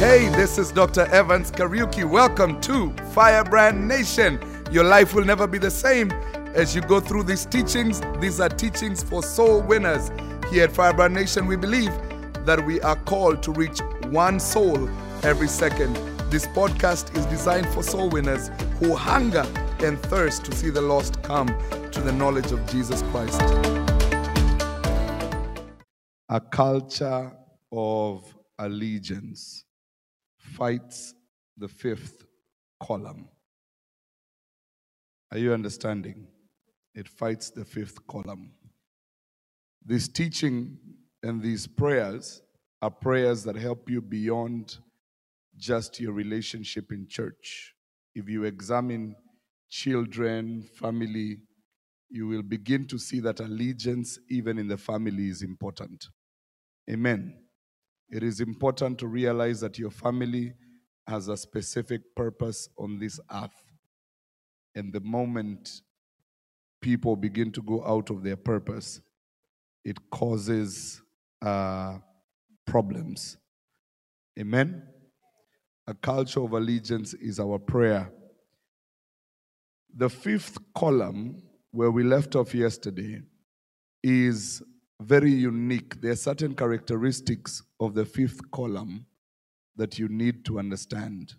Hey, this is Dr. Evans Kariuki. Welcome to Firebrand Nation. Your life will never be the same as you go through these teachings. These are teachings for soul winners. Here at Firebrand Nation, we believe that we are called to reach one soul every second. This podcast is designed for soul winners who hunger and thirst to see the lost come to the knowledge of Jesus Christ. A culture of allegiance fights the fifth column. Are you understanding? It fights the fifth column. This teaching and these prayers are prayers that help you beyond just your relationship in church. If you examine children, family, you will begin to see that allegiance, even in the family, is important. Amen. It is important to realize that your family has a specific purpose on this earth. And the moment people begin to go out of their purpose, it causes uh, problems. Amen. A culture of allegiance is our prayer. The fifth column, where we left off yesterday, is very unique. There are certain characteristics of the fifth column that you need to understand.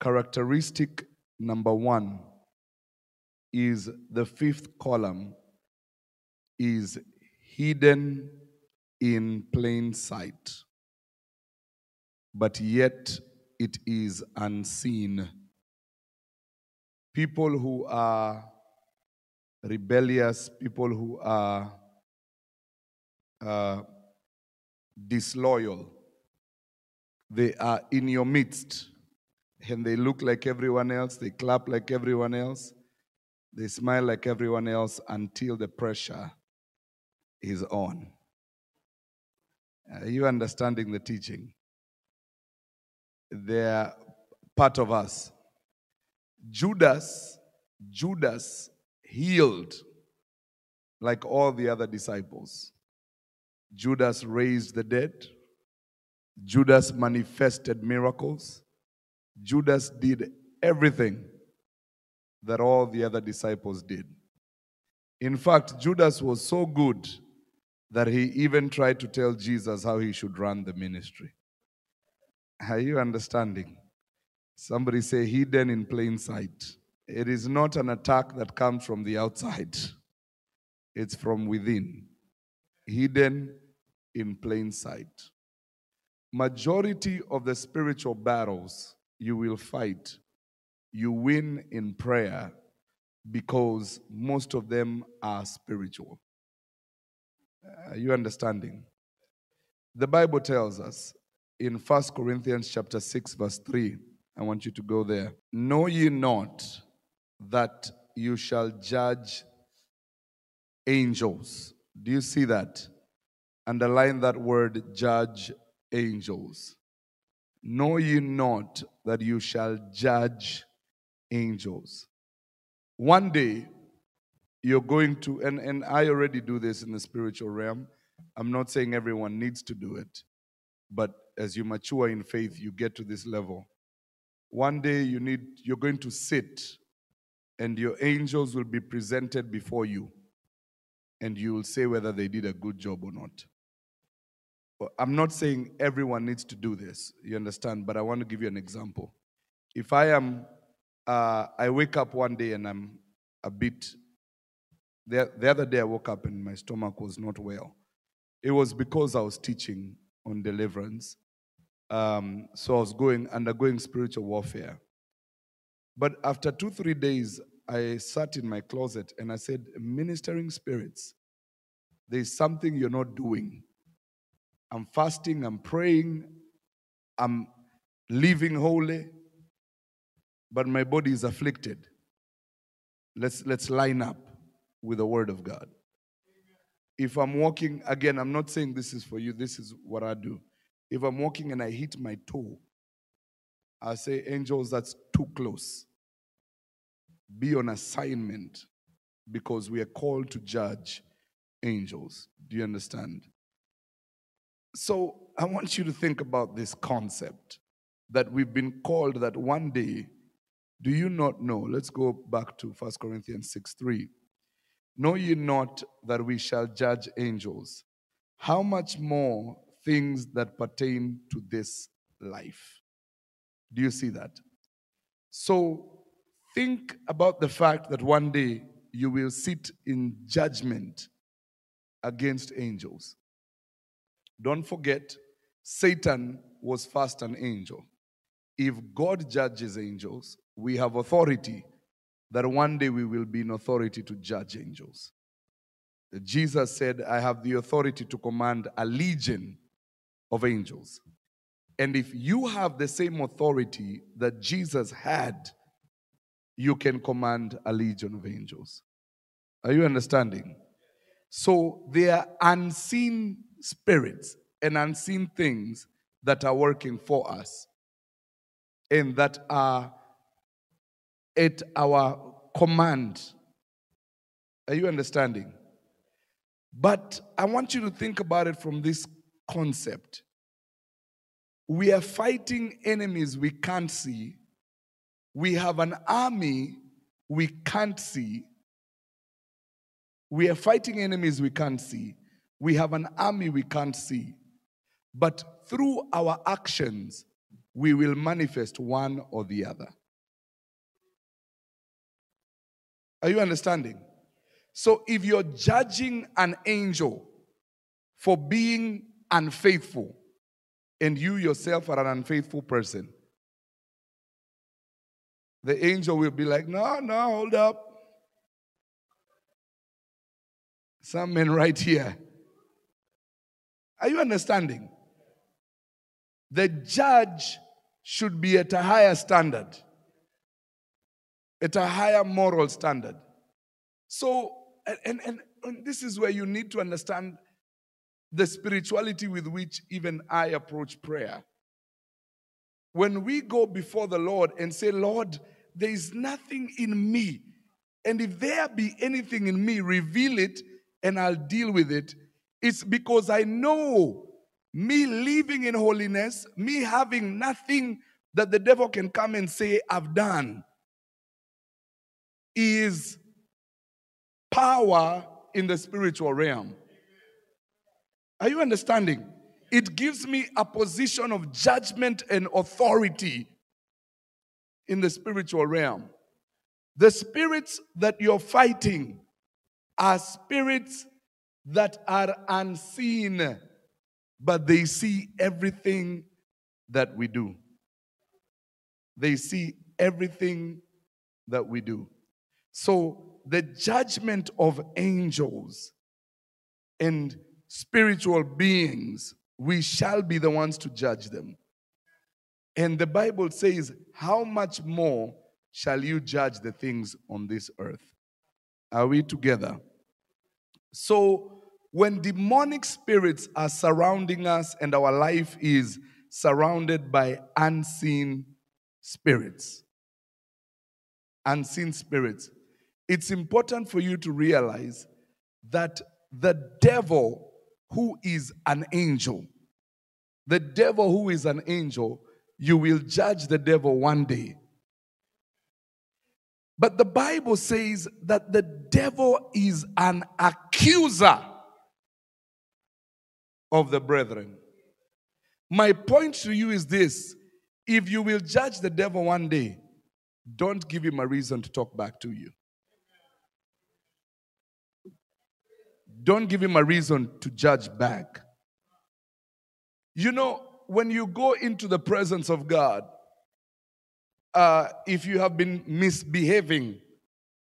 Characteristic number one is the fifth column is hidden in plain sight, but yet it is unseen. People who are rebellious, people who are uh, disloyal, they are in your midst and they look like everyone else, they clap like everyone else, they smile like everyone else until the pressure is on. Are you understanding the teaching? They're part of us. Judas, Judas healed like all the other disciples. Judas raised the dead. Judas manifested miracles. Judas did everything that all the other disciples did. In fact, Judas was so good that he even tried to tell Jesus how he should run the ministry. Are you understanding? Somebody say, hidden in plain sight. It is not an attack that comes from the outside, it's from within. Hidden in plain sight. Majority of the spiritual battles you will fight, you win in prayer because most of them are spiritual. Are you understanding? The Bible tells us in 1 Corinthians chapter 6 verse 3, I want you to go there. Know ye not that you shall judge angels? Do you see that? Underline that word judge angels. Know ye not that you shall judge angels? One day, you're going to, and, and I already do this in the spiritual realm. I'm not saying everyone needs to do it, but as you mature in faith, you get to this level. One day you need, you're going to sit, and your angels will be presented before you, and you will say whether they did a good job or not. I'm not saying everyone needs to do this, you understand, but I want to give you an example. If I am, uh, I wake up one day and I'm a bit, the, the other day I woke up and my stomach was not well. It was because I was teaching on deliverance. Um, so I was going, undergoing spiritual warfare. But after two, three days, I sat in my closet and I said, Ministering spirits, there's something you're not doing. I'm fasting, I'm praying, I'm living holy, but my body is afflicted. Let's, let's line up with the Word of God. If I'm walking, again, I'm not saying this is for you, this is what I do. If I'm walking and I hit my toe, I say, Angels, that's too close. Be on assignment because we are called to judge angels. Do you understand? So I want you to think about this concept that we've been called that one day, do you not know? Let's go back to 1 Corinthians 6 3. Know ye not that we shall judge angels? How much more things that pertain to this life? Do you see that? So think about the fact that one day you will sit in judgment against angels. Don't forget, Satan was first an angel. If God judges angels, we have authority that one day we will be in authority to judge angels. Jesus said, I have the authority to command a legion of angels. And if you have the same authority that Jesus had, you can command a legion of angels. Are you understanding? So they are unseen spirits and unseen things that are working for us and that are at our command. Are you understanding? But I want you to think about it from this concept. We are fighting enemies we can't see. We have an army we can't see. We are fighting enemies we can't see. We have an army we can't see. But through our actions, we will manifest one or the other. Are you understanding? So if you're judging an angel for being unfaithful, and you yourself are an unfaithful person, the angel will be like, No, no, hold up. Some men right here. Are you understanding? The judge should be at a higher standard, at a higher moral standard. So, and, and, and this is where you need to understand the spirituality with which even I approach prayer. When we go before the Lord and say, Lord, there is nothing in me, and if there be anything in me, reveal it and I'll deal with it. It's because I know me living in holiness, me having nothing that the devil can come and say, I've done, is power in the spiritual realm. Are you understanding? It gives me a position of judgment and authority in the spiritual realm. The spirits that you're fighting are spirits that are unseen, but they see everything that we do. They see everything that we do. So, the judgment of angels and spiritual beings, we shall be the ones to judge them. And the Bible says, How much more shall you judge the things on this earth? Are we together? So, when demonic spirits are surrounding us and our life is surrounded by unseen spirits, unseen spirits, it's important for you to realize that the devil who is an angel. The devil who is an angel, you will judge the devil one day. But the Bible says that the devil is an accuser of the brethren. My point to you is this if you will judge the devil one day, don't give him a reason to talk back to you. Don't give him a reason to judge back. You know, when you go into the presence of God, uh, if you have been misbehaving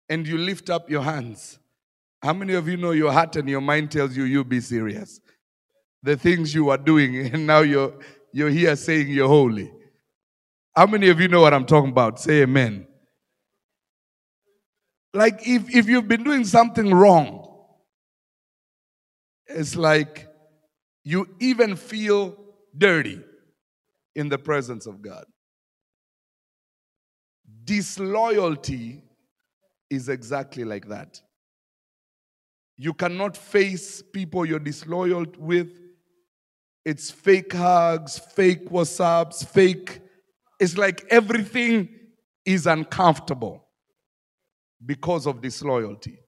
and you lift up your hands, how many of you know your heart and your mind tells you you be serious? The things you are doing, and now you're you're here saying you're holy. How many of you know what I'm talking about? Say amen. Like if, if you've been doing something wrong, it's like you even feel dirty in the presence of God. Disloyalty is exactly like that. You cannot face people you're disloyal with It's fake hugs, fake WhatsApps, fake. It's like everything is uncomfortable because of disloyalty.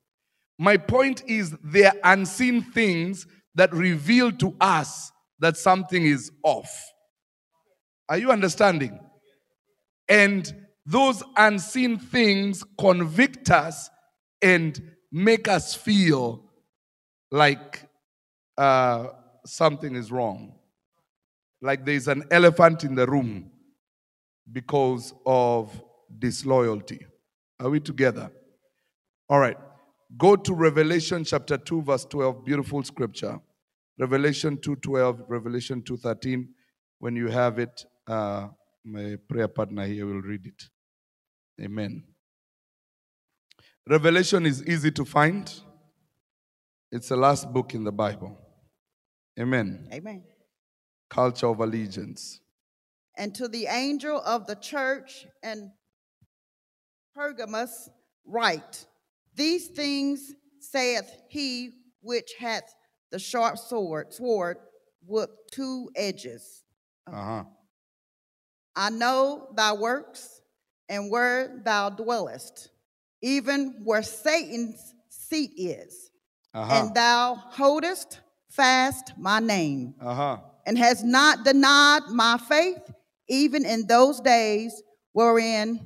My point is, there are unseen things that reveal to us that something is off. Are you understanding? And those unseen things convict us and make us feel like uh, something is wrong. Like there's an elephant in the room because of disloyalty. Are we together? All right. Go to Revelation chapter 2 verse 12, beautiful scripture. Revelation 2:12, Revelation 2:13. When you have it, uh, my prayer partner here will read it. Amen. Revelation is easy to find. It's the last book in the Bible. Amen. Amen. Culture of allegiance. And to the angel of the church and Pergamos write, These things saith he which hath the sharp sword, sword with two edges. Uh-huh. I know thy works and where thou dwellest, even where Satan's seat is. Uh-huh. And thou holdest fast my name, Uh-huh. and has not denied my faith, even in those days wherein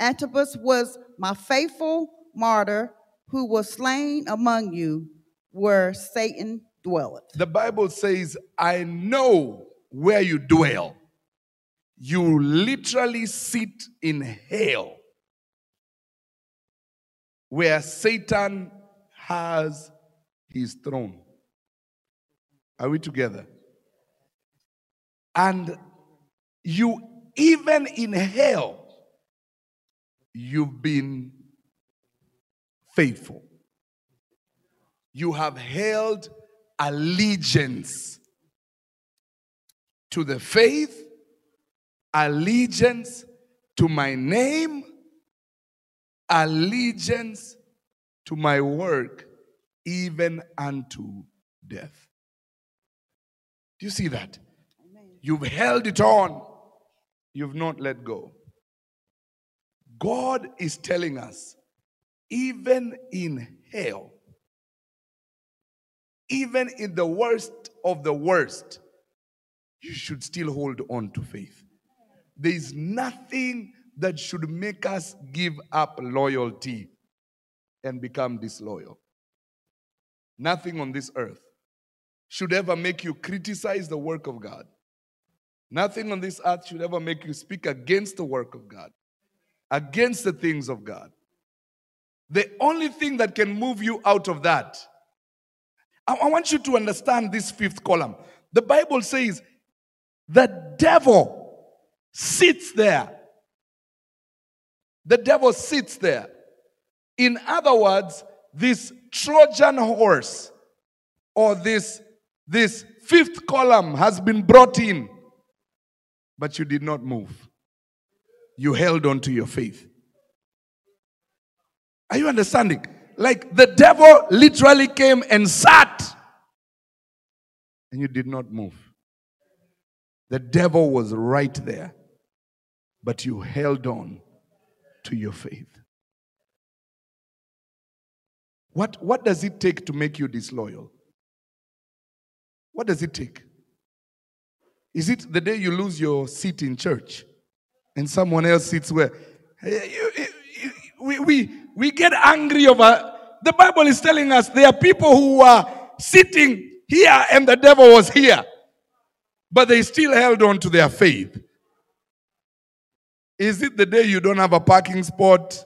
Antipas was my faithful martyr, who was slain among you, where Satan dwelleth. The Bible says, I know where you dwell. You literally sit in hell where Satan has his throne. Are we together? And you, even in hell, you've been faithful. You have held allegiance to the faith, allegiance to my name, allegiance to my work, even unto death. Do you see that? You've held it on, you've not let go. God is telling us, even in hell, even in the worst of the worst, you should still hold on to faith. There is nothing that should make us give up loyalty and become disloyal. Nothing on this earth should ever make you criticize the work of God. Nothing on this earth should ever make you speak against the work of God, against the things of God. The only thing that can move you out of that, I, I want you to understand this fifth column. The Bible says the devil sits there. The devil sits there. In other words, this Trojan horse or this, this fifth column has been brought in, but you did not move. You held on to your faith. Are you understanding? Like the devil literally came and sat, and you did not move. The devil was right there, but you held on to your faith. What, what does it take to make you disloyal? What does it take? Is it the day you lose your seat in church and someone else sits where? We, we, we get angry over. The Bible is telling us there are people who are sitting here and the devil was here, but they still held on to their faith. Is it the day you don't have a parking spot?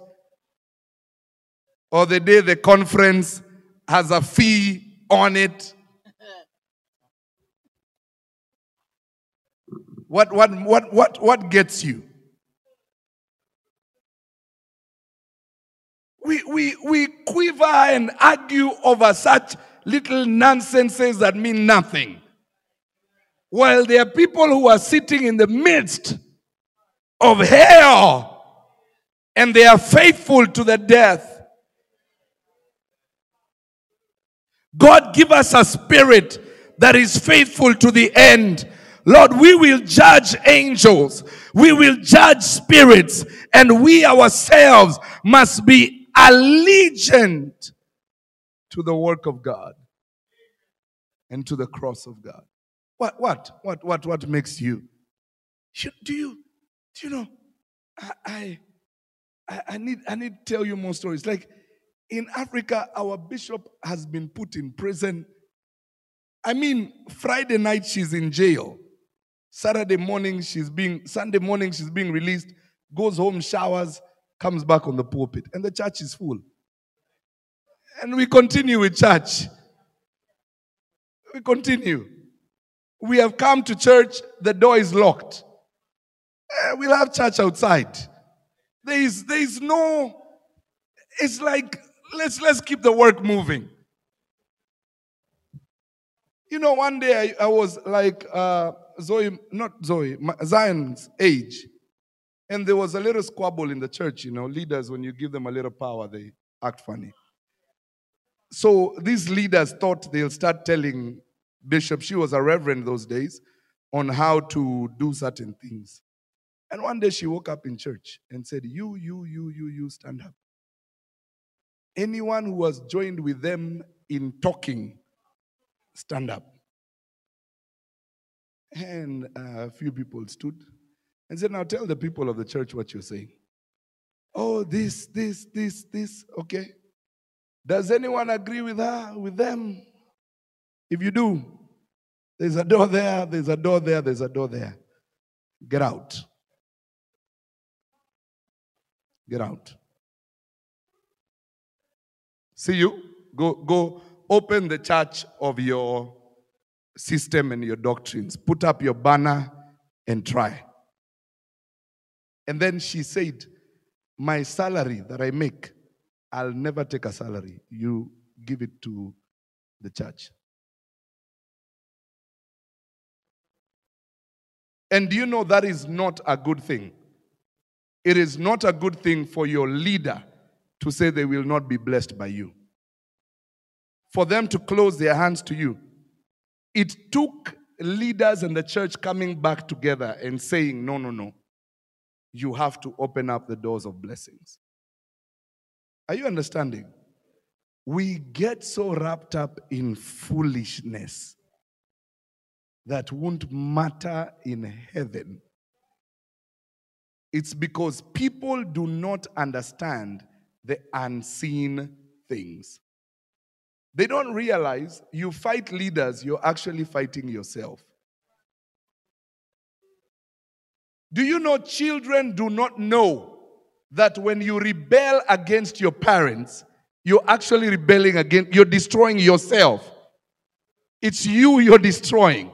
Or the day the conference has a fee on it? What, what, what, what, what gets you? We, we, we quiver and argue over such little nonsenses that mean nothing. While there are people who are sitting in the midst of hell and they are faithful to the death. God give us a spirit that is faithful to the end. Lord, we will judge angels. We will judge spirits and we ourselves must be allegiant to the work of God and to the cross of God. What, what, what, what, what makes you? Do you, do you know? I, I, I need, I need to tell you more stories. Like in Africa, our bishop has been put in prison. I mean, Friday night she's in jail. Saturday morning she's being, Sunday morning she's being released, goes home, showers, comes back on the pulpit, and the church is full. And we continue with church. We continue. We have come to church, the door is locked. Eh, we'll have church outside. There is, there is no, it's like, let's, let's keep the work moving. You know, one day I, I was like uh, Zoe, not Zoe, Zion's age. And there was a little squabble in the church, you know. Leaders, when you give them a little power, they act funny. So these leaders thought they'll start telling Bishop, she was a reverend those days, on how to do certain things. And one day she woke up in church and said, You, you, you, you, you, stand up. Anyone who was joined with them in talking, stand up. And a few people stood and said, Now tell the people of the church what you're saying. Oh, this, this, this, this. Okay. Does anyone agree with her, with them? If you do, there's a door there, there's a door there, there's a door there. Get out. Get out. See you. Go, go open the church of your system and your doctrines. Put up your banner and try. And then she said, My salary that I make, I'll never take a salary. You give it to the church. And do you know that is not a good thing? It is not a good thing for your leader to say they will not be blessed by you. For them to close their hands to you. It took leaders and the church coming back together and saying, no, no, no. You have to open up the doors of blessings. Are you understanding? We get so wrapped up in foolishness that won't matter in heaven. It's because people do not understand the unseen things. They don't realize you fight leaders, you're actually fighting yourself. Do you know children do not know that when you rebel against your parents, you're actually rebelling against, you're destroying yourself. It's you you're destroying.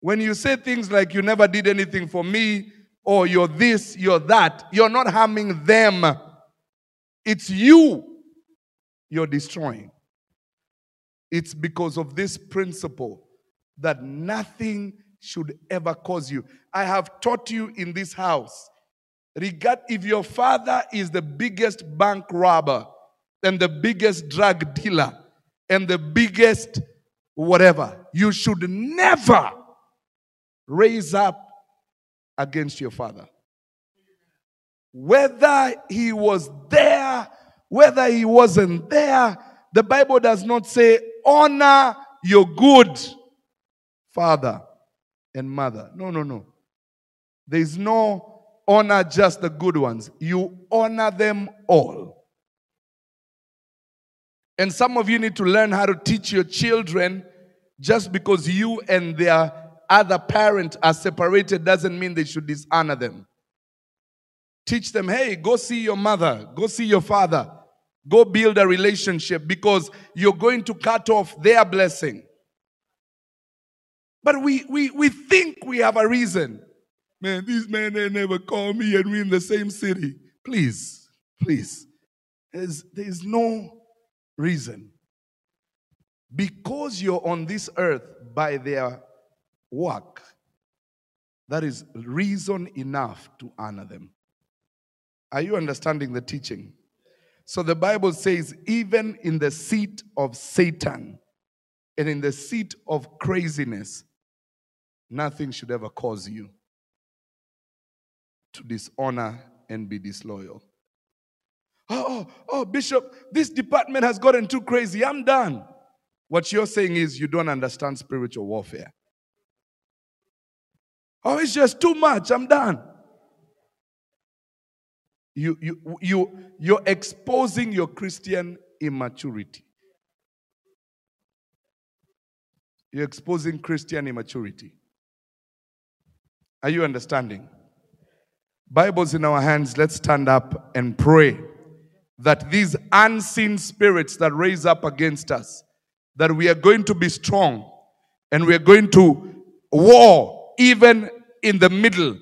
When you say things like, you never did anything for me, or you're this, you're that, you're not harming them. It's you you're destroying. It's because of this principle that nothing should ever cause you. I have taught you in this house. Regard if your father is the biggest bank robber and the biggest drug dealer and the biggest whatever, you should never raise up against your father. Whether he was there whether he wasn't there, the Bible does not say, honor your good father and mother. No, no, no. There is no honor just the good ones. You honor them all. And some of you need to learn how to teach your children just because you and their other parent are separated doesn't mean they should dishonor them. Teach them, hey, go see your mother, go see your father. Go build a relationship because you're going to cut off their blessing. But we, we, we think we have a reason. Man, these men, they never call me and we're in the same city. Please, please. There's, there's no reason. Because you're on this earth by their work, that is reason enough to honor them. Are you understanding the teaching? So the Bible says, even in the seat of Satan, and in the seat of craziness, nothing should ever cause you to dishonor and be disloyal. Oh, oh, oh, Bishop, this department has gotten too crazy. I'm done. What you're saying is you don't understand spiritual warfare. Oh, it's just too much. I'm done. You, you, you, you're exposing your Christian immaturity. You're exposing Christian immaturity. Are you understanding? Bibles in our hands, let's stand up and pray that these unseen spirits that raise up against us, that we are going to be strong and we are going to war even in the middle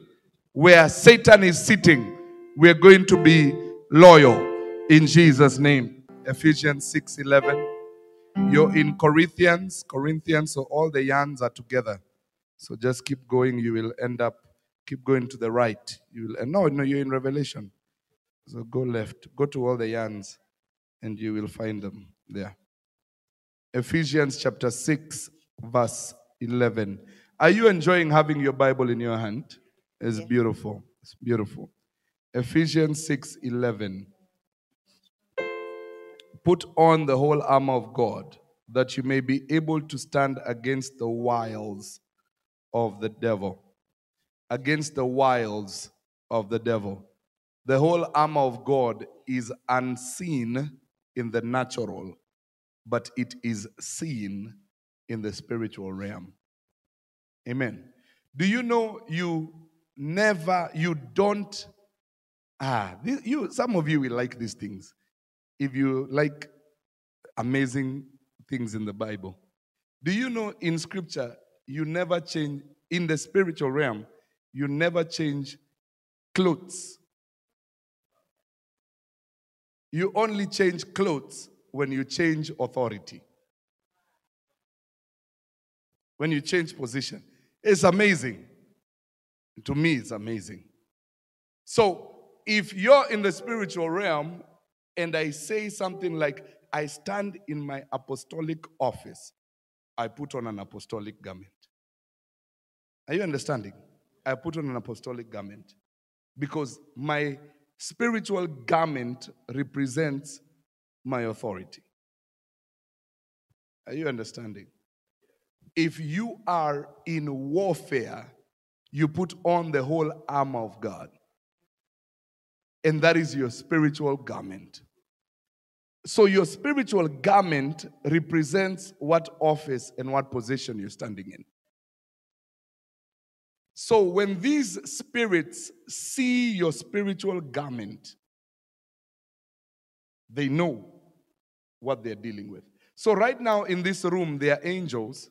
where Satan is sitting. We are going to be loyal in Jesus' name. Ephesians 6 11. You're in Corinthians, Corinthians, so all the yarns are together. So just keep going. You will end up, keep going to the right. You will, no, no, you're in Revelation. So go left, go to all the yarns, and you will find them there. Ephesians chapter 6, verse 11. Are you enjoying having your Bible in your hand? It's beautiful. It's beautiful. Ephesians 6 11. Put on the whole armor of God that you may be able to stand against the wiles of the devil. Against the wiles of the devil. The whole armor of God is unseen in the natural, but it is seen in the spiritual realm. Amen. Do you know you never, you don't, ah, you, some of you will like these things. If you like amazing things in the Bible, do you know in scripture, you never change, in the spiritual realm, you never change clothes. You only change clothes when you change authority. When you change position. It's amazing. To me, it's amazing. So, if you're in the spiritual realm and I say something like, I stand in my apostolic office, I put on an apostolic garment. Are you understanding? I put on an apostolic garment because my spiritual garment represents my authority. Are you understanding? If you are in warfare, you put on the whole armor of God. And that is your spiritual garment. So, your spiritual garment represents what office and what position you're standing in. So, when these spirits see your spiritual garment, they know what they're dealing with. So, right now in this room, there are angels,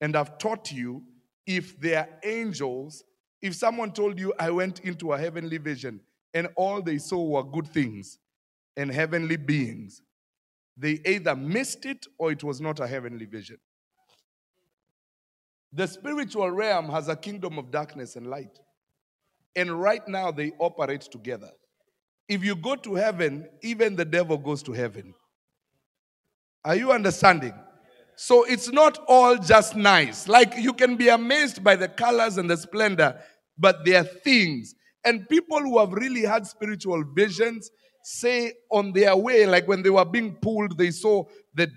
and I've taught you if there are angels, if someone told you, I went into a heavenly vision and all they saw were good things and heavenly beings, they either missed it or it was not a heavenly vision. The spiritual realm has a kingdom of darkness and light. And right now they operate together. If you go to heaven, even the devil goes to heaven. Are you understanding? So it's not all just nice. Like you can be amazed by the colors and the splendor, but there are things. And people who have really had spiritual visions say on their way, like when they were being pulled, they saw the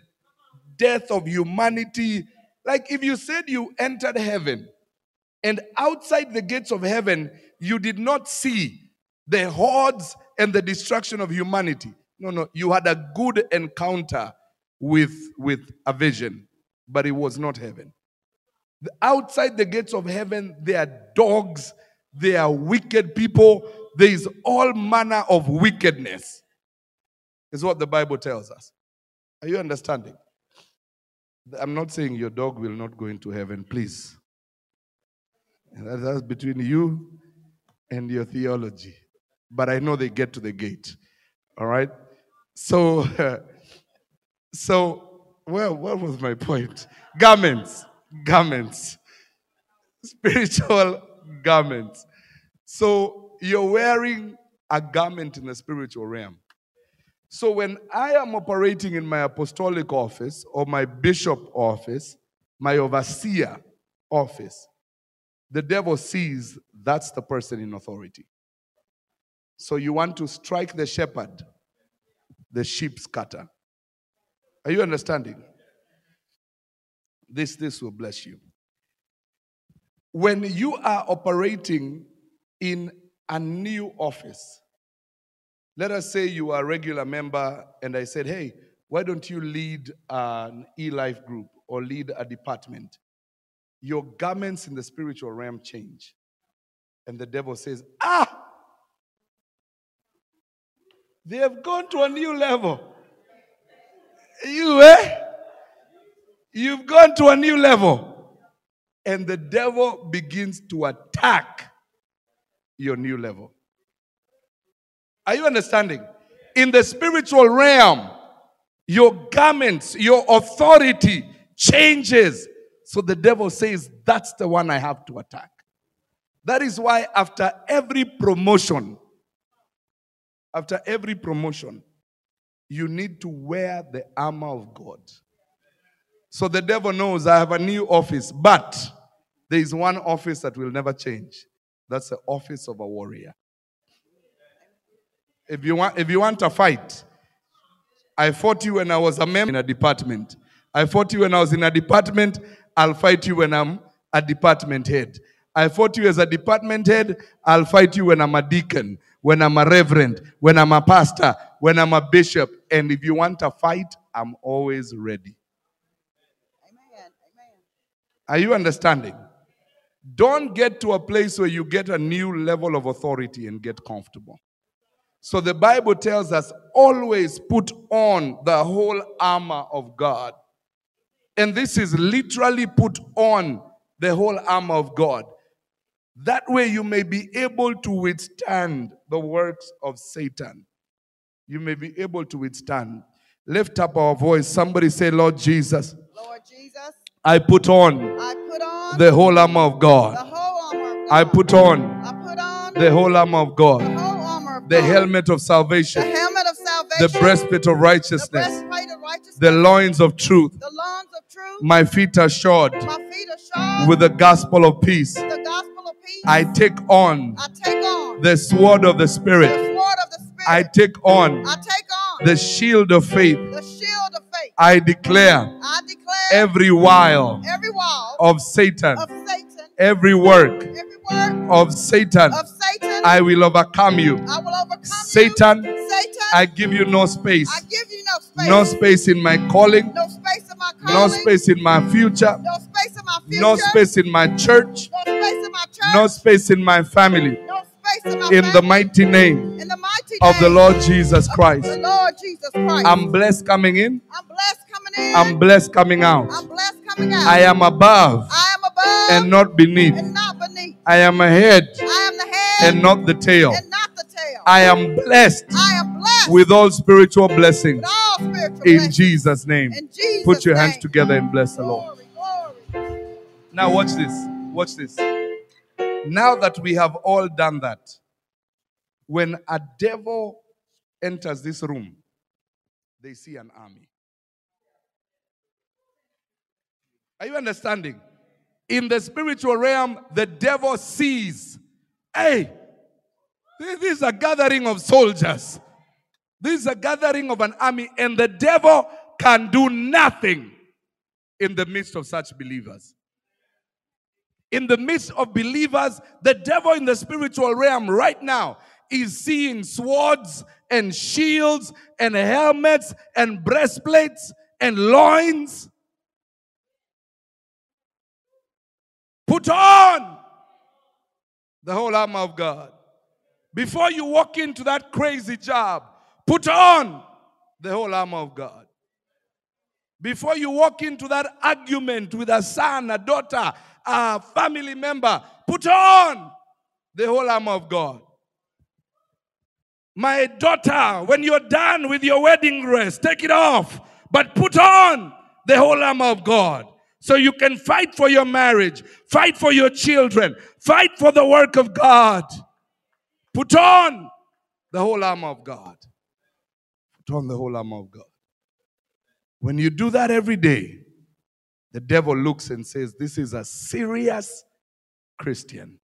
death of humanity like if you said you entered heaven and outside the gates of heaven, you did not see the hordes and the destruction of humanity. No, no, you had a good encounter with, with a vision, but it was not heaven. Outside the gates of heaven, there are dogs, there are wicked people, there is all manner of wickedness, is what the Bible tells us. Are you understanding? I'm not saying your dog will not go into heaven, please. That's between you and your theology. But I know they get to the gate. All right? So, so, well, what was my point? Garments. Garments. Spiritual garments. So, you're wearing a garment in the spiritual realm. So when I am operating in my apostolic office or my bishop office, my overseer office, the devil sees that's the person in authority. So you want to strike the shepherd, the sheep scatter. Are you understanding? This this will bless you. When you are operating in a new office, let us say you are a regular member, and I said, Hey, why don't you lead an e life group or lead a department? Your garments in the spiritual realm change. And the devil says, Ah, they have gone to a new level. You, eh? You've gone to a new level. And the devil begins to attack your new level. Are you understanding? In the spiritual realm, your garments, your authority changes. So the devil says, That's the one I have to attack. That is why, after every promotion, after every promotion, you need to wear the armor of God. So the devil knows I have a new office, but there is one office that will never change. That's the office of a warrior. If you want, if you want a fight, I fought you when I was a member in a department. I fought you when I was in a department. I'll fight you when I'm a department head. I fought you as a department head. I'll fight you when I'm a deacon, when I'm a reverend, when I'm a pastor, when I'm a bishop. And if you want a fight, I'm always ready. Amen. Amen. Are you understanding? Don't get to a place where you get a new level of authority and get comfortable. So the Bible tells us always put on the whole armor of God. And this is literally put on the whole armor of God. That way you may be able to withstand the works of Satan. You may be able to withstand. Lift up our voice. Somebody say, Lord Jesus, Lord Jesus, I put on I put on the whole armor of God. armor of God. I put on I put on the whole armor of God. whole armor of The God. helmet of the salvation, helmet of salvation, the breastplate of the righteousness, breastplate of righteousness, the loins of truth. the loins of truth. My feet are shod My feet are shod with the gospel of peace. the gospel of peace. I take on I take on the sword of the the Spirit. sword of the spirit. I take on I take on the shield of faith. the shield of faith. I declare I declare every wile, every wall of Satan, of Satan, every work every word of Satan, of Satan, I will overcome you. I will overcome Satan, you. Satan, I give you no space. I give you no space. No space in my calling, No space in my calling. no space in my future, No space in my future. no space in my church, No space in my church. no space in my family. In the mighty name in the mighty of the Lord Jesus Christ. The Lord Jesus Christ. I'm blessed coming in, I'm blessed coming in. I'm blessed coming out. I'm blessed coming out. I am above I am above and not beneath. and not beneath. I am ahead I am the head and not the tail. and not the tail. I am blessed I am blessed with all spiritual blessings all spiritual in blessings. Jesus' name. In Jesus' Put your hands together and bless the Lord. Glory, glory. Now, watch this. Watch this. Now that we have all done that, when a devil enters this room, they see an army. Are you understanding? In the spiritual realm, the devil sees, hey, this is a gathering of soldiers. This is a gathering of an army, and the devil can do nothing in the midst of such believers. In the midst of believers, the devil in the spiritual realm right now is seeing swords and shields and helmets and breastplates and loins. Put on the whole armor of God. Before you walk into that crazy job, put on the whole armor of God. Before you walk into that argument with a son, a daughter, a family member, put on the whole armor of God. My daughter, when you're done with your wedding dress, take it off, but put on the whole armor of God. So you can fight for your marriage, fight for your children, fight for the work of God. Put on the whole armor of God. Put on the whole armor of God. When you do that every day, the devil looks and says, This is a serious Christian.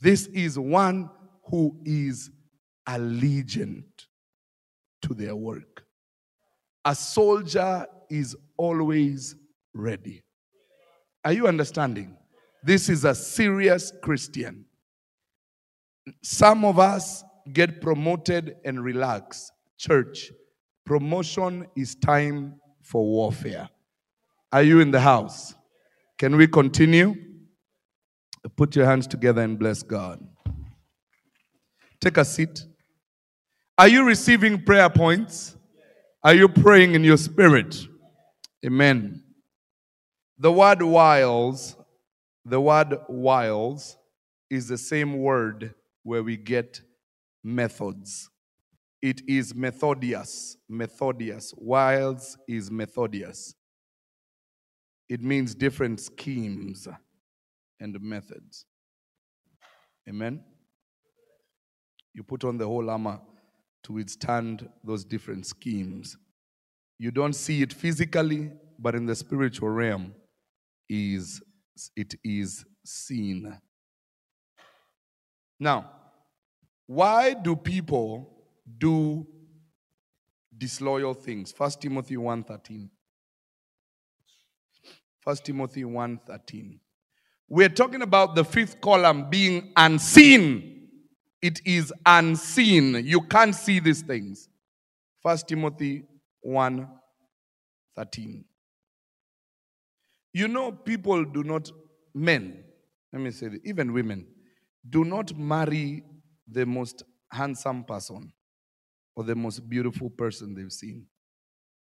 This is one who is allegiant to their work. A soldier is always ready. Are you understanding? This is a serious Christian. Some of us get promoted and relax. Church, promotion is time for warfare. Are you in the house? Can we continue? Put your hands together and bless God. Take a seat. Are you receiving prayer points? Are you praying in your spirit? Amen. The word wiles, the word wiles is the same word where we get methods. It is methodius. Methodius. Wiles is methodius. It means different schemes and methods. Amen. You put on the whole armor to withstand those different schemes. You don't see it physically, but in the spiritual realm, is it is seen. Now, why do people do disloyal things? 1 Timothy 1:13. 1 Timothy 1:13. We're talking about the fifth column being unseen. It is unseen. You can't see these things. 1 Timothy 1:13. You know, people do not, men, let me say this, even women, do not marry the most handsome person or the most beautiful person they've seen.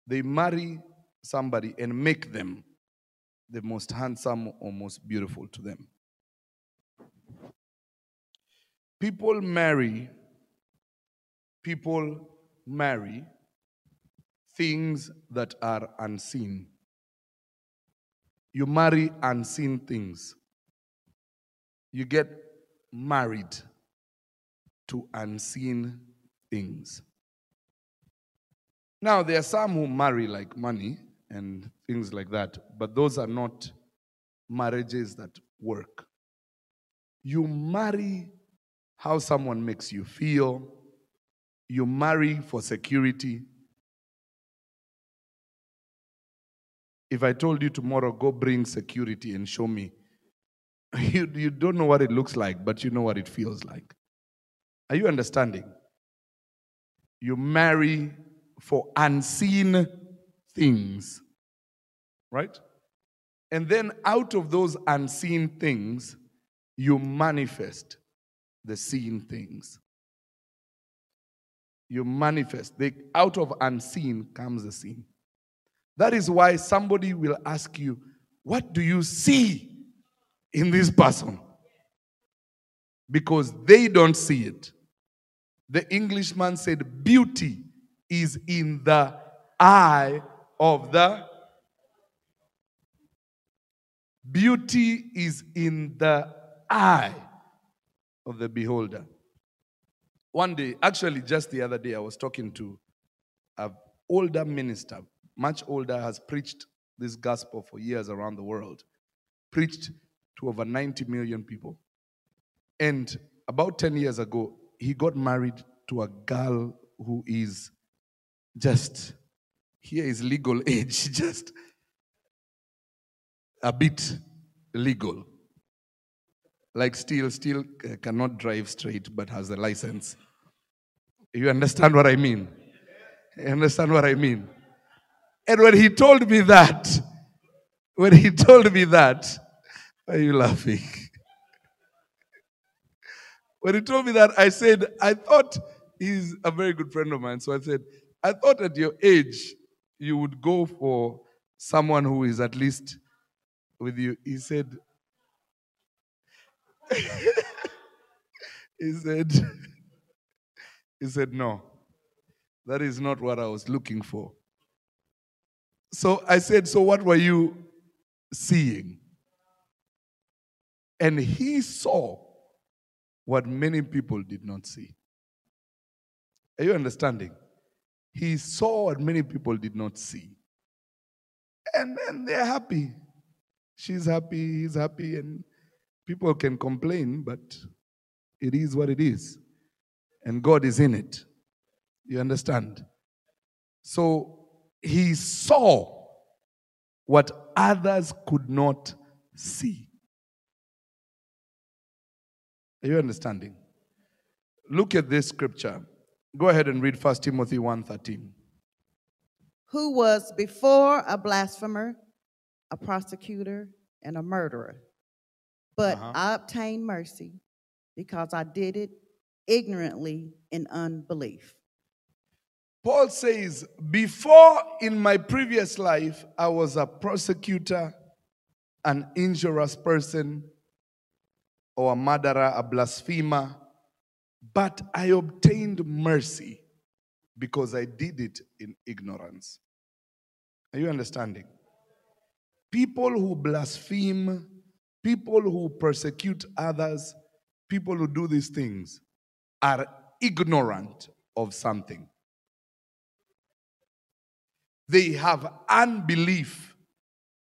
They marry somebody and make them the most handsome or most beautiful to them. People marry, people marry things that are unseen. You marry unseen things. You get married to unseen things. Now, there are some who marry like money and things like that, but those are not marriages that work. You marry how someone makes you feel, you marry for security. If I told you tomorrow, go bring security and show me, you, you don't know what it looks like, but you know what it feels like. Are you understanding? You marry for unseen things, right? And then out of those unseen things, you manifest the seen things. You manifest. They, out of unseen comes the seen. That is why somebody will ask you, What do you see in this person? Because they don't see it. The Englishman said, Beauty is in the eye of the beauty is in the eye of the beholder. One day, actually, just the other day, I was talking to an older minister, much older, has preached this gospel for years around the world, preached to over 90 million people. And about 10 years ago, he got married to a girl who is just, here is legal age, just a bit legal. Like still uh, cannot drive straight, but has a license. You understand what I mean? You understand what I mean? And when he told me that, when he told me that, are you laughing? When he told me that, I said, I thought he's a very good friend of mine. So I said, I thought at your age, you would go for someone who is at least with you. He said, he said, he said, no, that is not what I was looking for. So I said, so what were you seeing? And he saw what many people did not see. Are you understanding? He saw what many people did not see. And then they're happy. She's happy, he's happy, and people can complain, but it is what it is. And God is in it. You understand? So he saw what others could not see. Are you understanding? Look at this scripture. Go ahead and read 1 Timothy 1:13. who was before a blasphemer, a prosecutor, and a murderer. But Uh-huh. I obtained mercy because I did it ignorantly in unbelief. Paul says, Before in my previous life, I was a prosecutor, an injurious person, or a murderer, a blasphemer, but I obtained mercy because I did it in ignorance. Are you understanding? People who blaspheme, people who persecute others, people who do these things are ignorant of something. They have unbelief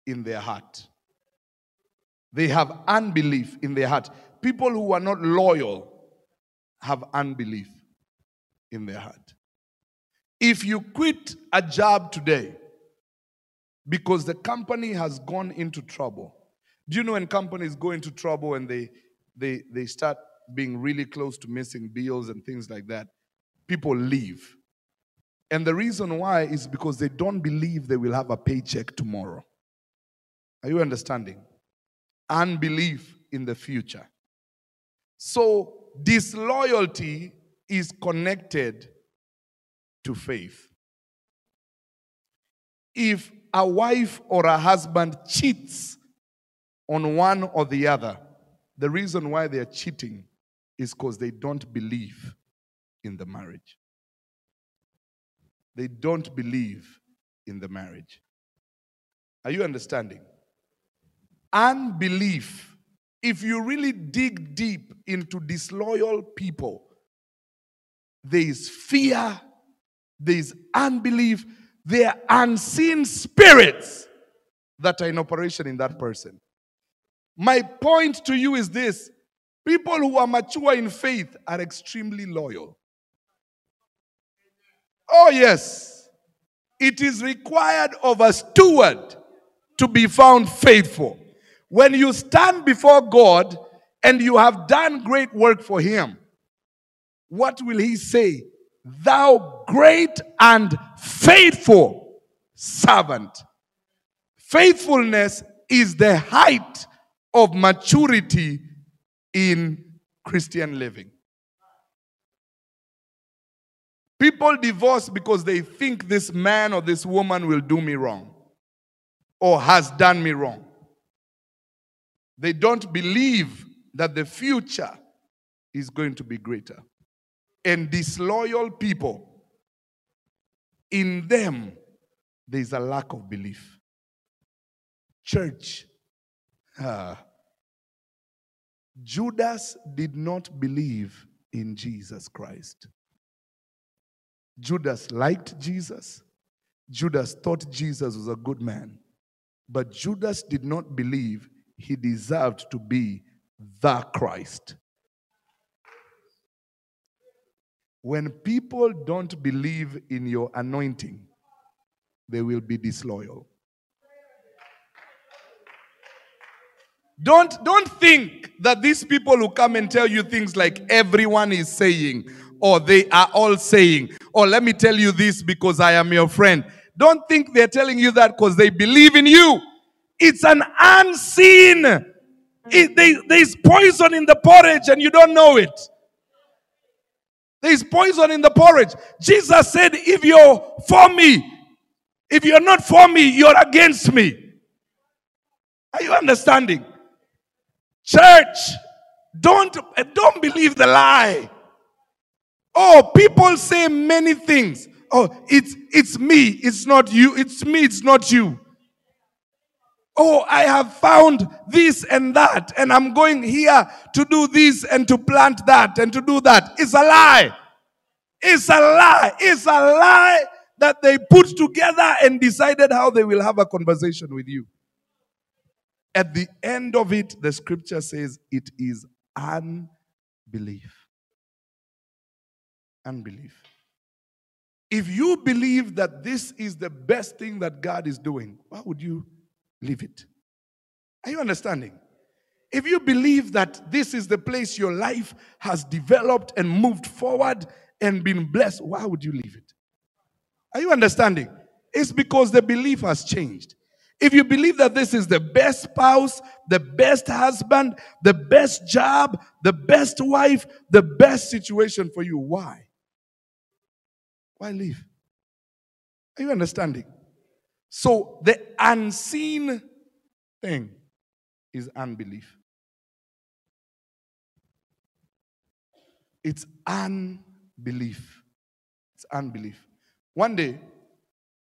in their heart. They have unbelief in their heart. People who are not loyal have unbelief in their heart. If you quit a job today because the company has gone into trouble, do you know when companies go into trouble and they they they start being really close to missing bills and things like that, people leave. And the reason why is because they don't believe they will have a paycheck tomorrow. Are you understanding? Unbelief in the future. So, disloyalty is connected to faith. If a wife or a husband cheats on one or the other, the reason why they are cheating is because they don't believe in the marriage. They don't believe in the marriage. Are you understanding? Unbelief. If you really dig deep into disloyal people, there is fear, there is unbelief, there are unseen spirits that are in operation in that person. My point to you is this people who are mature in faith are extremely loyal. Oh, yes. It is required of a steward to be found faithful. When you stand before God and you have done great work for Him, what will He say? Thou great and faithful servant. Faithfulness is the height of maturity in Christian living. People divorce because they think this man or this woman will do me wrong or has done me wrong. They don't believe that the future is going to be greater. And disloyal people, in them, there's a lack of belief. Church, Judas did not believe in Jesus Christ. Judas liked Jesus. Judas thought Jesus was a good man. But Judas did not believe he deserved to be the Christ. When people don't believe in your anointing, they will be disloyal. Don't, don't think that these people who come and tell you things like everyone is saying, or they are all saying, or let me tell you this because I am your friend. Don't think they're telling you that because they believe in you. It's an unseen. It, they, there's poison in the porridge and you don't know it. There's poison in the porridge. Jesus said, if you're for me, if you're not for me, you're against me. Are you understanding? Church, don't, don't believe the lie. Oh, people say many things. Oh, it's, it's me, it's not you. It's me, it's not you. Oh, I have found this and that, and I'm going here to do this and to plant that and to do that. It's a lie. It's a lie. It's a lie that they put together and decided how they will have a conversation with you. At the end of it, the scripture says it is unbelief. Unbelief. If you believe that this is the best thing that God is doing, why would you leave it? Are you understanding? If you believe that this is the place your life has developed and moved forward and been blessed, why would you leave it? Are you understanding? It's because the belief has changed. If you believe that this is the best spouse, the best husband, the best job, the best wife, the best situation for you, why? Why leave? Are you understanding? So the unseen thing is unbelief. It's unbelief. It's unbelief. One day,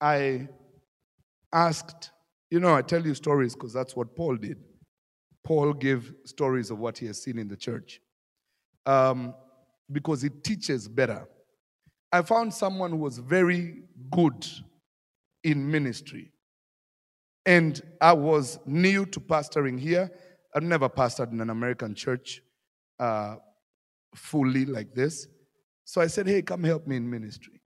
I asked, you know, I tell you stories because that's what Paul did. Paul gave stories of what he has seen in the church um, because it teaches better. I found someone who was very good in ministry. And I was new to pastoring here. I've never pastored in an American church uh, fully like this. So I said, hey, come help me in ministry.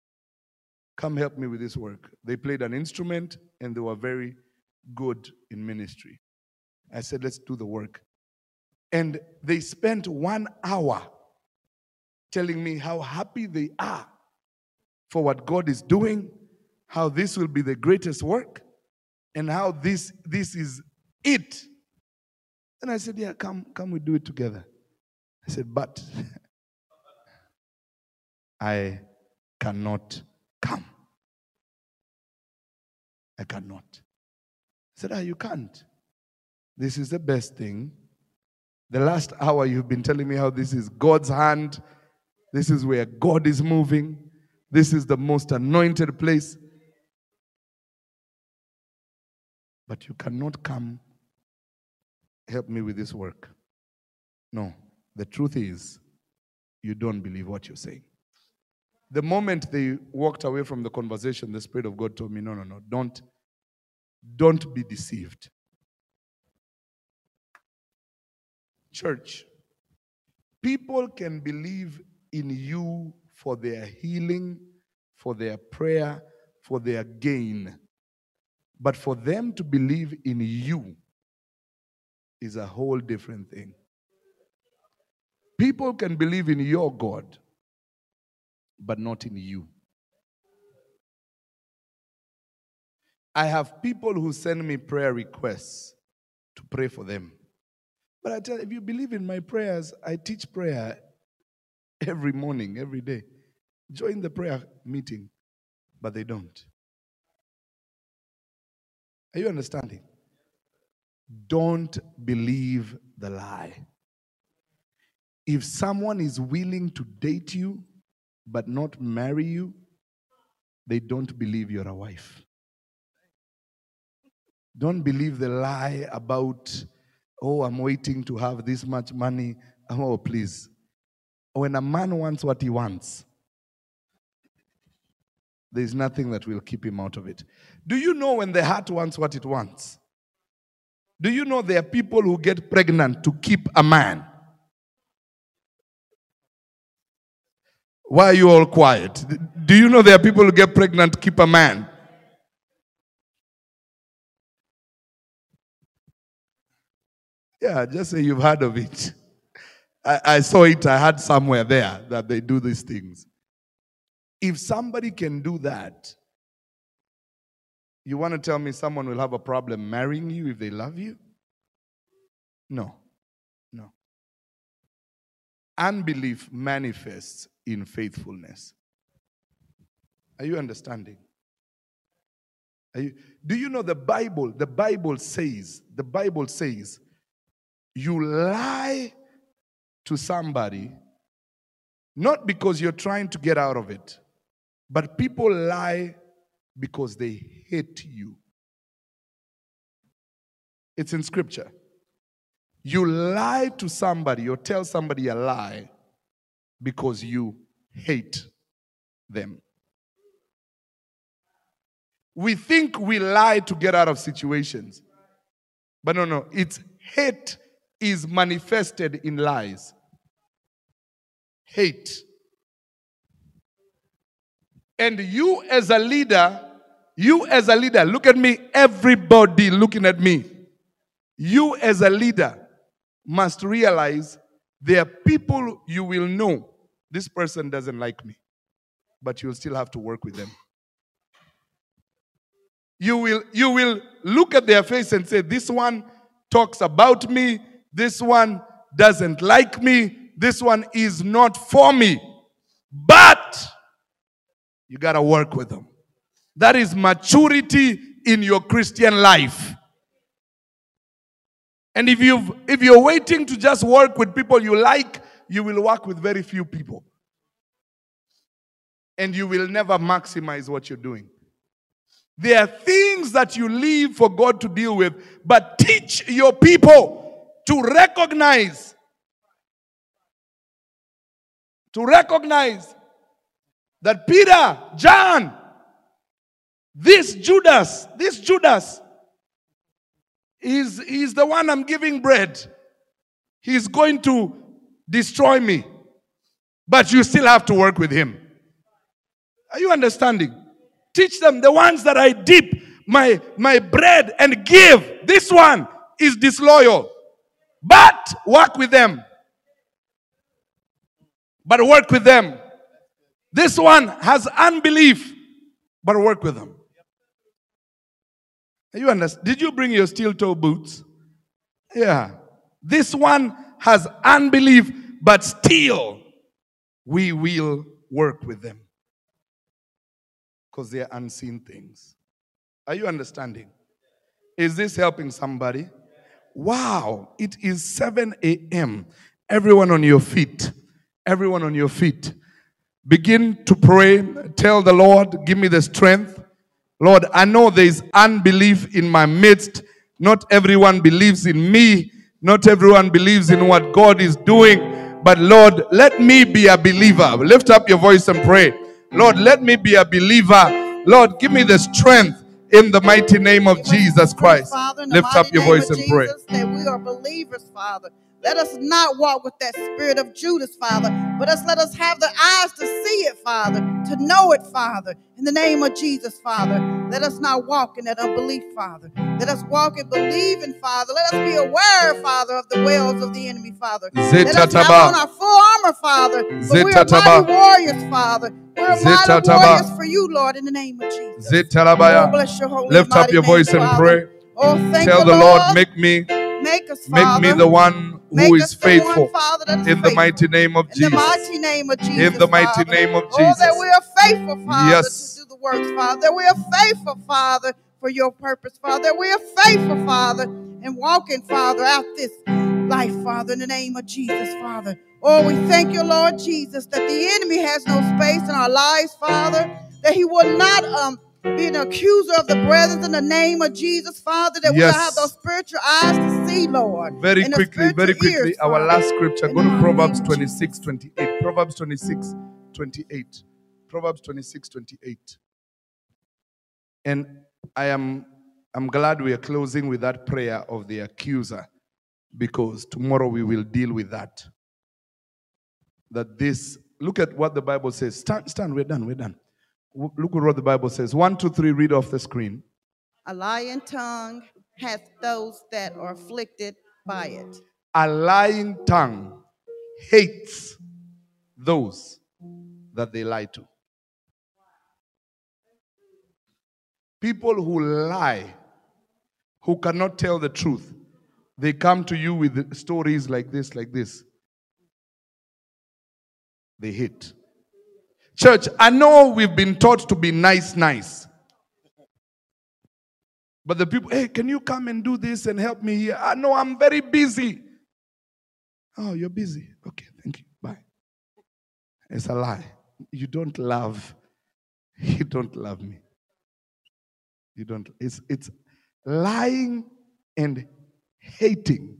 Come help me with this work. They played an instrument and they were very good in ministry. I said, let's do the work. And they spent one hour telling me how happy they are for what God is doing, how this will be the greatest work, and how this, this is it. And I said, Yeah, come, come, we do it together. I said, But I cannot come. I cannot. I said, Ah, you can't. This is the best thing. The last hour you've been telling me how this is God's hand. This is where God is moving. This is the most anointed place. But you cannot come help me with this work. No. The truth is, you don't believe what you're saying. The moment they walked away from the conversation, the Spirit of God told me, no, no, no, don't, don't be deceived. Church, people can believe in you for their healing, for their prayer, for their gain. But for them to believe in you is a whole different thing. People can believe in your God, but not in you. I have people who send me prayer requests to pray for them. But I tell you, if you believe in my prayers, I teach prayer every morning, every day. Join the prayer meeting, but they don't. Are you understanding? Don't believe the lie. If someone is willing to date you but not marry you, they don't believe you're a wife. Don't believe the lie about, oh, I'm waiting to have this much money. Oh, please. When a man wants what he wants, there's nothing that will keep him out of it. Do you know when the heart wants what it wants? Do you know there are people who get pregnant to keep a man? Why are you all quiet? Do you know there are people who get pregnant to keep a man? Yeah, just say you've heard of it. I, I saw it, I heard somewhere there that they do these things. If somebody can do that, you want to tell me someone will have a problem marrying you if they love you? No, no. Unbelief manifests in faithfulness. Are you understanding? Are you, do you know the Bible? The Bible says, the Bible says, you lie to somebody not because you're trying to get out of it, but people lie because they hate you. It's in scripture. You lie to somebody or tell somebody a lie because you hate them. We think we lie to get out of situations. But no, no, it's hate is manifested in lies. Hate. And you as a leader, you as a leader, look at me, everybody looking at me. You as a leader must realize there are people you will know this person doesn't like me, but you'll still have to work with them. You will, you will look at their face and say, This one talks about me, this one doesn't like me, this one is not for me. But you got to work with them. That is maturity in your Christian life. And if you if you're waiting to just work with people you like, you will work with very few people. And you will never maximize what you're doing. There are things that you leave for God to deal with, but teach your people to recognize to recognize that Peter, John, this Judas, this Judas is, is the one I'm giving bread. He's going to destroy me. But you still have to work with him. Are you understanding? Teach them the ones that I dip my, my bread and give. This one is disloyal. But work with them. But work with them. This one has unbelief. But work with them. You understand? Did you bring your steel toe boots? Yeah. This one has unbelief, but still we will work with them because they are unseen things. Are you understanding? Is this helping somebody? Wow, it is 7 a.m. Everyone on your feet. Everyone on your feet. Begin to pray. Tell the Lord, give me the strength. Lord, I know there is unbelief in my midst. Not everyone believes in me. Not everyone believes in what God is doing. But Lord, let me be a believer. Lift up your voice and pray. Lord, let me be a believer. Lord, give me the strength in the mighty name of Jesus Christ. Father, Lift up your voice and pray. That we are believers, Father. Let us not walk with that spirit of Judas, Father, but us let us have the eyes to see it, Father, to know it, Father. In the name of Jesus, Father, let us not walk in that unbelief, Father. Let us walk in believing, Father. Let us be aware, Father, of the wiles of the enemy, Father. Let us have on our full armor, Father. For we are mighty warriors, Father. We are mighty warriors for you, Lord, in the name of Jesus. Zetalabaya. bless your holy Lift up your name, voice and Father. pray. Oh, thank Tell you, the Lord, Lord. make me, Make us, make me the one who is us the one, faithful Father, that is in the mighty name of In the Jesus. mighty name of Jesus. In the mighty Father. name of Oh, that Jesus. we are faithful, Father, Yes. to do the works, Father. That we are faithful, Father, for your purpose, Father. That we are faithful, Father, in walking, Father, out this life, Father, in the name of Jesus, Father. Oh, we thank you, Lord Jesus, that the enemy has no space in our lives, Father. That he will not um be an accuser of the brethren in the name of Jesus, Father. That we will have those spiritual eyes to see, Lord. Very quickly, very quickly, ears, our Father. last scripture. Go to Proverbs name 26, 28. Proverbs 26, 28. Proverbs 26, 28. And I am I'm glad we are closing with that prayer of the accuser because tomorrow we will deal with that. That this, look at what the Bible says. Stand, stand, we're done, we're done. Look at what the Bible says. One, two, three, read off the screen. A lying tongue hath those that are afflicted by it. A lying tongue hates those that they lie to. People who lie, who cannot tell the truth, they come to you with stories like this, like this. They hate. Church, I know we've been taught to be nice, nice. But the people, hey, can you come and do this and help me here? I know I'm very busy. Oh, you're busy. Okay, thank you. Bye. It's a lie. You don't love. You don't love me. You don't. It's it's lying and hating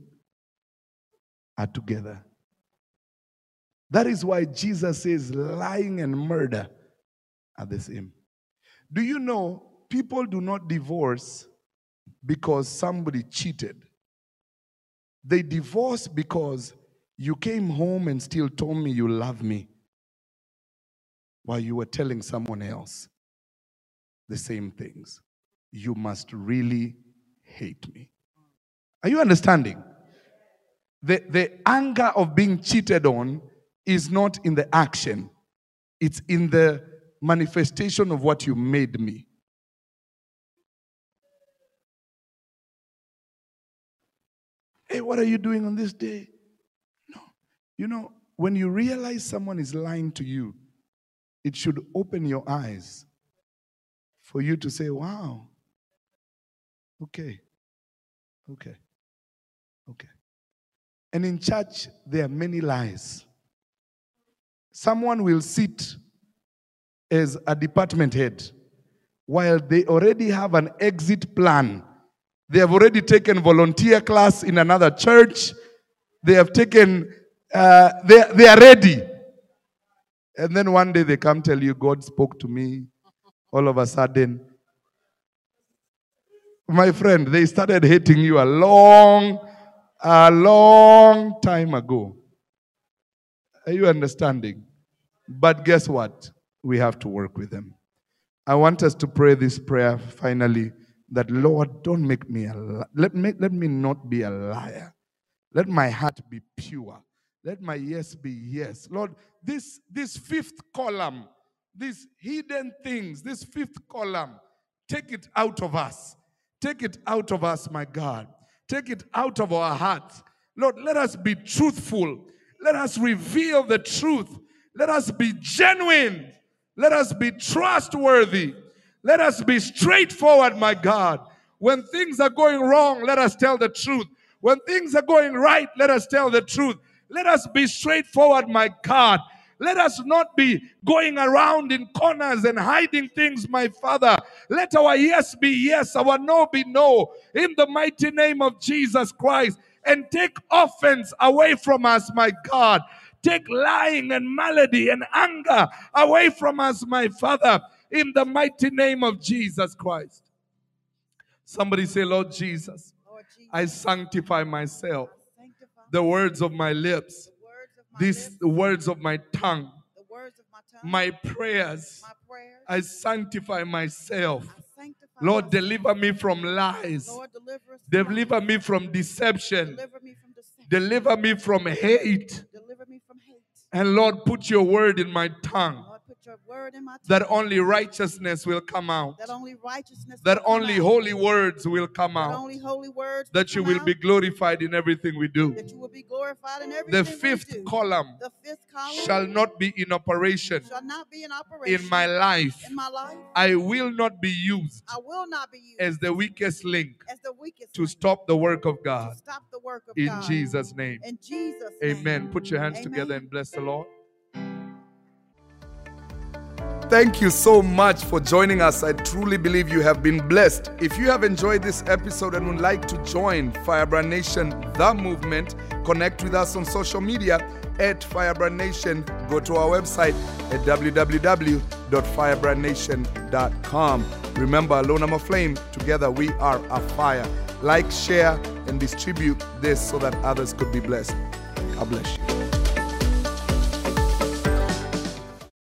are together. That is why Jesus says lying and murder are the same. Do you know people do not divorce because somebody cheated? They divorce because you came home and still told me you love me while you were telling someone else the same things. You must really hate me. Are you understanding? The, the anger of being cheated on is not in the action, it's in the manifestation of what you made me. Hey, what are you doing on this day? No. You know, when you realize someone is lying to you, it should open your eyes for you to say, wow, okay, okay, okay. And in church, there are many lies. Someone will sit as a department head while they already have an exit plan. They have already taken volunteer class in another church. They have taken, uh, they, they are ready. And then one day they come tell you, God spoke to me. All of a sudden, my friend, they started hating you a long, a long time ago. Are you understanding? But guess what? We have to work with them. I want us to pray this prayer finally that Lord, don't make me a let me let me not be a liar. Let my heart be pure. Let my yes be yes. Lord, this this fifth column, these hidden things, this fifth column, take it out of us. Take it out of us, my God. Take it out of our hearts. Lord, let us be truthful. Let us reveal the truth. Let us be genuine. Let us be trustworthy. Let us be straightforward, my God. When things are going wrong, let us tell the truth. When things are going right, let us tell the truth. Let us be straightforward, my God. Let us not be going around in corners and hiding things, my Father. Let our yes be yes, our no be no, in the mighty name of Jesus Christ. And take offense away from us, my God. Take lying and malady and anger away from us, my Father, in the mighty name of Jesus Christ. Somebody say, Lord Jesus, Lord Jesus, I sanctify myself, sanctify the words of my lips, the words of my these lips, words of my tongue, the words of my tongue, my prayers. my prayers. I sanctify myself. I Lord, deliver me from lies. Lord, deliver Deliver me from deception. Deliver me from deception. Deliver me from hate. Deliver me from hate. And Lord, put your word in my tongue Lord, put your word in my tongue. that only righteousness will come out, that only righteousness that will come only holy words will come that out, only holy words that you will out, be glorified in everything we do. that you will be glorified in The everything we fifth column the fifth column shall not be in operation shall not be in operation in my life. in my life. I will not be used I will not be used as the weakest link as the weakest to link stop the work of to God. stop the work of In God. Jesus' name. In Jesus' name. Amen. Put your hands Amen. together and bless the Lord. Thank you so much for joining us. I truly believe you have been blessed. If you have enjoyed this episode and would like to join Firebrand Nation, the movement, connect with us on social media at Firebrand Nation. Go to our website at www.firebrandnation.com. Remember, Alone I'm a Flame, together we are a fire. Like, share, and distribute this so that others could be blessed. God bless you.